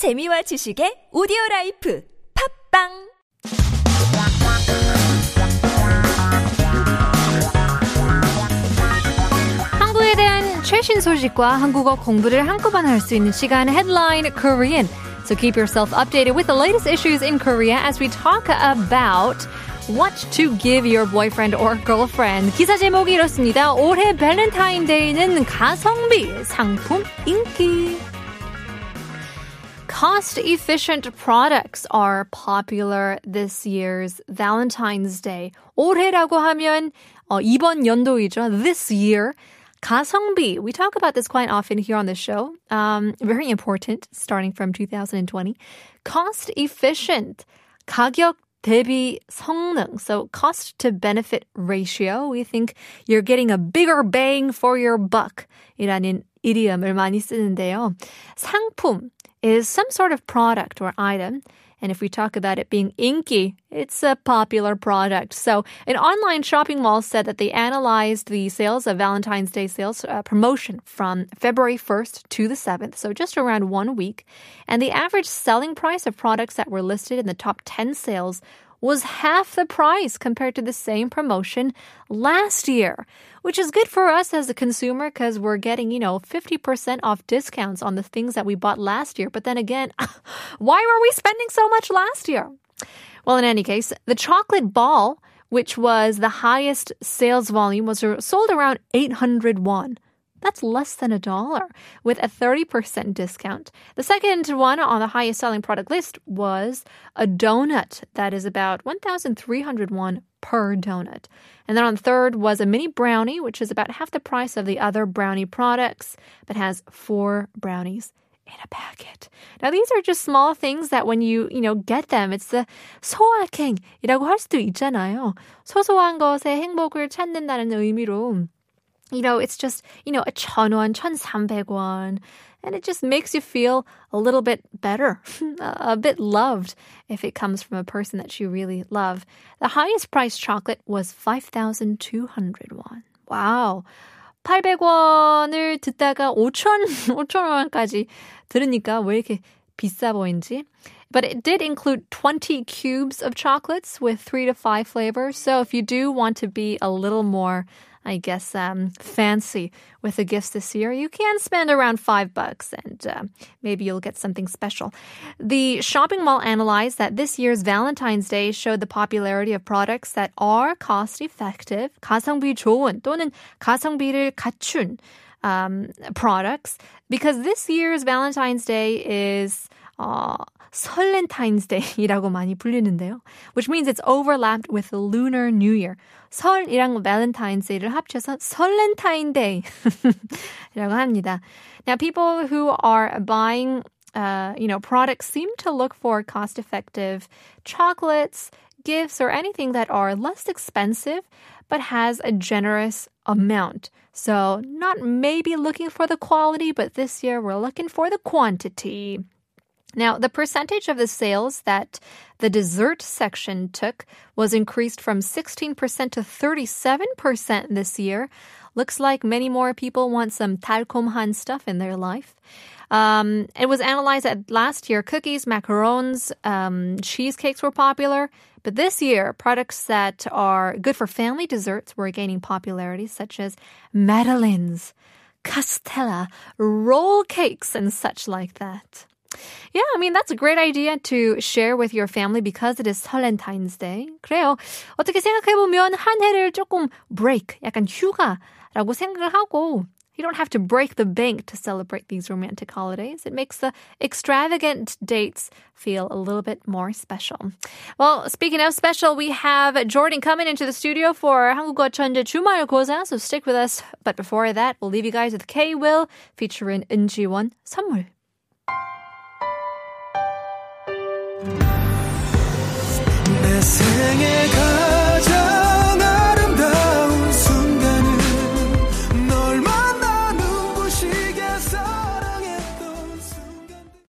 재미와 지식의 오디오 라이프 팝빵 한국에 대한 최신 소식과 한국어 공부를 한꺼번에 할 수 있는 시간 Headline Korean. So keep yourself updated with the latest issues in Korea as we talk about what to give your boyfriend or girlfriend. 기사 제목이 이렇습니다. 올해 발렌타인데이는 가성비 상품 인기. Cost efficient products are popular this year's Valentine's Day. 올해라고 하면 어, 이번 연도이죠. This year. 가성비. We talk about this quite often here on the show. Um, very important, starting from 2020. Cost efficient. 가격 대비 성능. So cost to benefit ratio. We think you're getting a bigger bang for your buck. 이라는 이디엄을 많이 쓰는데요. 상품 is some sort of product or item. And if we talk about it being inky, it's a popular product. So, an online shopping mall said that they analyzed the sales of Valentine's Day sales uh, promotion from February 1st to the 7th, so just around one week. And the average selling price of products that were listed in the top 10 sales was half the price compared to the same promotion last year, which is good for us as a consumer because we're getting, you know, 50% off discounts on the things that we bought last year. But then again, why were we spending so much last year? Well, in any case, the chocolate ball, which was the highest sales volume, was sold around 800 won. That's less than a dollar with a 30% discount. The second one on the highest selling product list was a donut that is about 1,300 won per donut. And then on third was a mini brownie, which is about half the price of the other brownie products, but has four brownies in a packet. Now these are just small things that when you, you know, get them, it's the 소확행이라고 할 수도 있잖아요. 소소한 것에 행복을 찾는다는 의미로 you know, it's just, you know, a 천원, 천삼백원. And it just makes you feel a little bit better, a bit loved if it comes from a person that you really love. The highest priced chocolate was 5,200 won. Wow. 800원을 듣다가 5천, 5천원까지 들으니까 왜 이렇게 비싸 보이는지. But it did include 20 cubes of chocolates with three to five flavors. So if you do want to be a little more I guess, um, fancy with the gifts this year, you can spend around five bucks and uh, maybe you'll get something special. The shopping mall analyzed that this year's Valentine's Day showed the popularity of products that are cost effective, 가성비 좋은 또는 가성비를 갖춘 um, products because this year's Valentine's Day is 어, 설렌타인스 데이라고 많이 불리는데요. Which means it's overlapped with the Lunar New Year. 설이랑 Valentine's Day를 합쳐서 설렌타인 데이라고 합니다. Now, people who are buying uh, you know, products seem to look for cost-effective chocolates, gifts, or anything that are less expensive but has a generous amount. So, not maybe looking for the quality, but this year we're looking for the quantity. Now, the percentage of the sales that the dessert section took was increased from 16% to 37% this year. Looks like many more people want some 달콤한 stuff in their life. Um, it was analyzed that last year cookies, macarons, um, cheesecakes were popular. But this year, products that are good for family desserts were gaining popularity, such as madeleines, castella, roll cakes, and such like that. Yeah, I mean that's a great idea to share with your family because it is Valentine's Day. 그래요. 어떻게 생각해 보면 한 해를 조금 break, 약간 휴가라고 생각을 하고 you don't have to break the bank to celebrate these romantic holidays. It makes the extravagant dates feel a little bit more special. Well, speaking of special, we have Jordan coming into the studio for 한국어 천재 주말 고사, so stick with us. But before that, we'll leave you guys with K-Will featuring 은지원 선물. 세상에 가